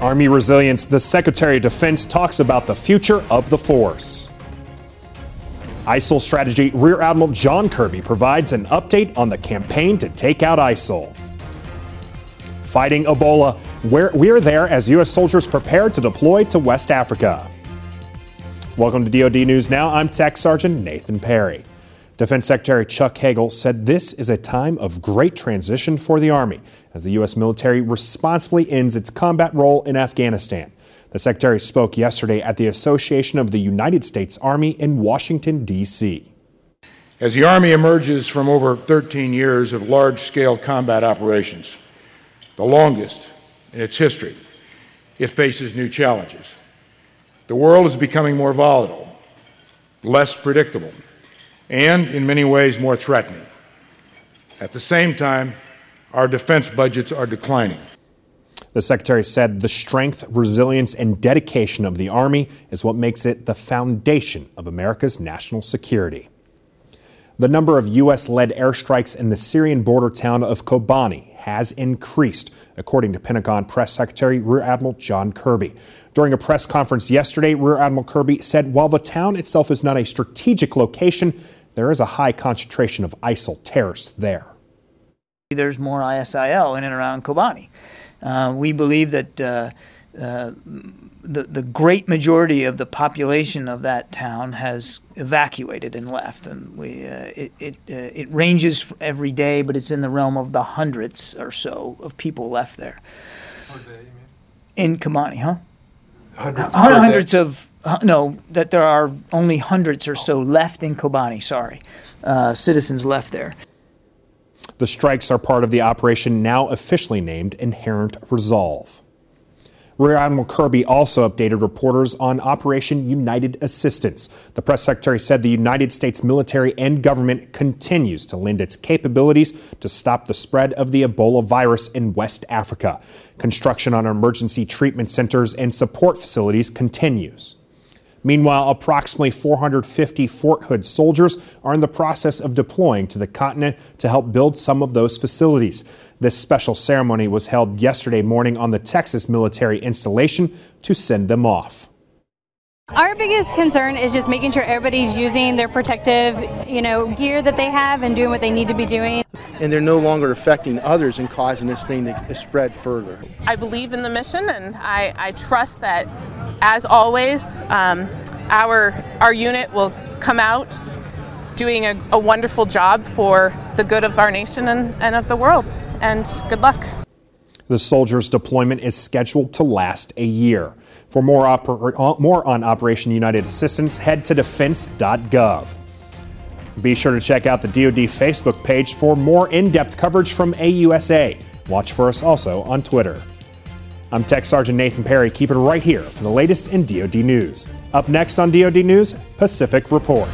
Army resilience, the Secretary of Defense talks about the future of the force. ISIL strategy, Rear Admiral John Kirby provides an update on the campaign to take out ISIL. Fighting Ebola, we're, we're there as U.S. soldiers prepare to deploy to West Africa. Welcome to DoD News Now. I'm Tech Sergeant Nathan Perry. Defense Secretary Chuck Hagel said this is a time of great transition for the Army as the U.S. military responsibly ends its combat role in Afghanistan. The Secretary spoke yesterday at the Association of the United States Army in Washington, D.C. As the Army emerges from over 13 years of large scale combat operations, the longest in its history, it faces new challenges. The world is becoming more volatile, less predictable and in many ways more threatening. At the same time, our defense budgets are declining. The Secretary said the strength, resilience, and dedication of the Army is what makes it the foundation of America's national security. The number of U.S. led airstrikes in the Syrian border town of Kobani has increased, according to Pentagon Press Secretary Rear Admiral John Kirby. During a press conference yesterday, Rear Admiral Kirby said while the town itself is not a strategic location, there is a high concentration of ISIL terrorists there. There's more ISIL in and around Kobani. Uh, we believe that uh, uh, the, the great majority of the population of that town has evacuated and left. And we, uh, it, it, uh, it ranges every day, but it's in the realm of the hundreds or so of people left there. In Kobani, huh? Hundreds, hundreds of uh, no, that there are only hundreds or so left in Kobani, sorry, uh, citizens left there. The strikes are part of the operation now officially named Inherent Resolve. Rear Admiral Kirby also updated reporters on Operation United Assistance. The press secretary said the United States military and government continues to lend its capabilities to stop the spread of the Ebola virus in West Africa. Construction on emergency treatment centers and support facilities continues. Meanwhile, approximately 450 Fort Hood soldiers are in the process of deploying to the continent to help build some of those facilities. This special ceremony was held yesterday morning on the Texas military installation to send them off. Our biggest concern is just making sure everybody's using their protective, you know, gear that they have and doing what they need to be doing. And they're no longer affecting others and causing this thing to spread further. I believe in the mission and I, I trust that as always, um, our, our unit will come out doing a, a, wonderful job for the good of our nation and, and of the world. And good luck. The soldiers' deployment is scheduled to last a year. For more, oper- uh, more on Operation United Assistance, head to defense.gov. Be sure to check out the DoD Facebook page for more in depth coverage from AUSA. Watch for us also on Twitter. I'm Tech Sergeant Nathan Perry. Keep it right here for the latest in DoD news. Up next on DoD News, Pacific Report.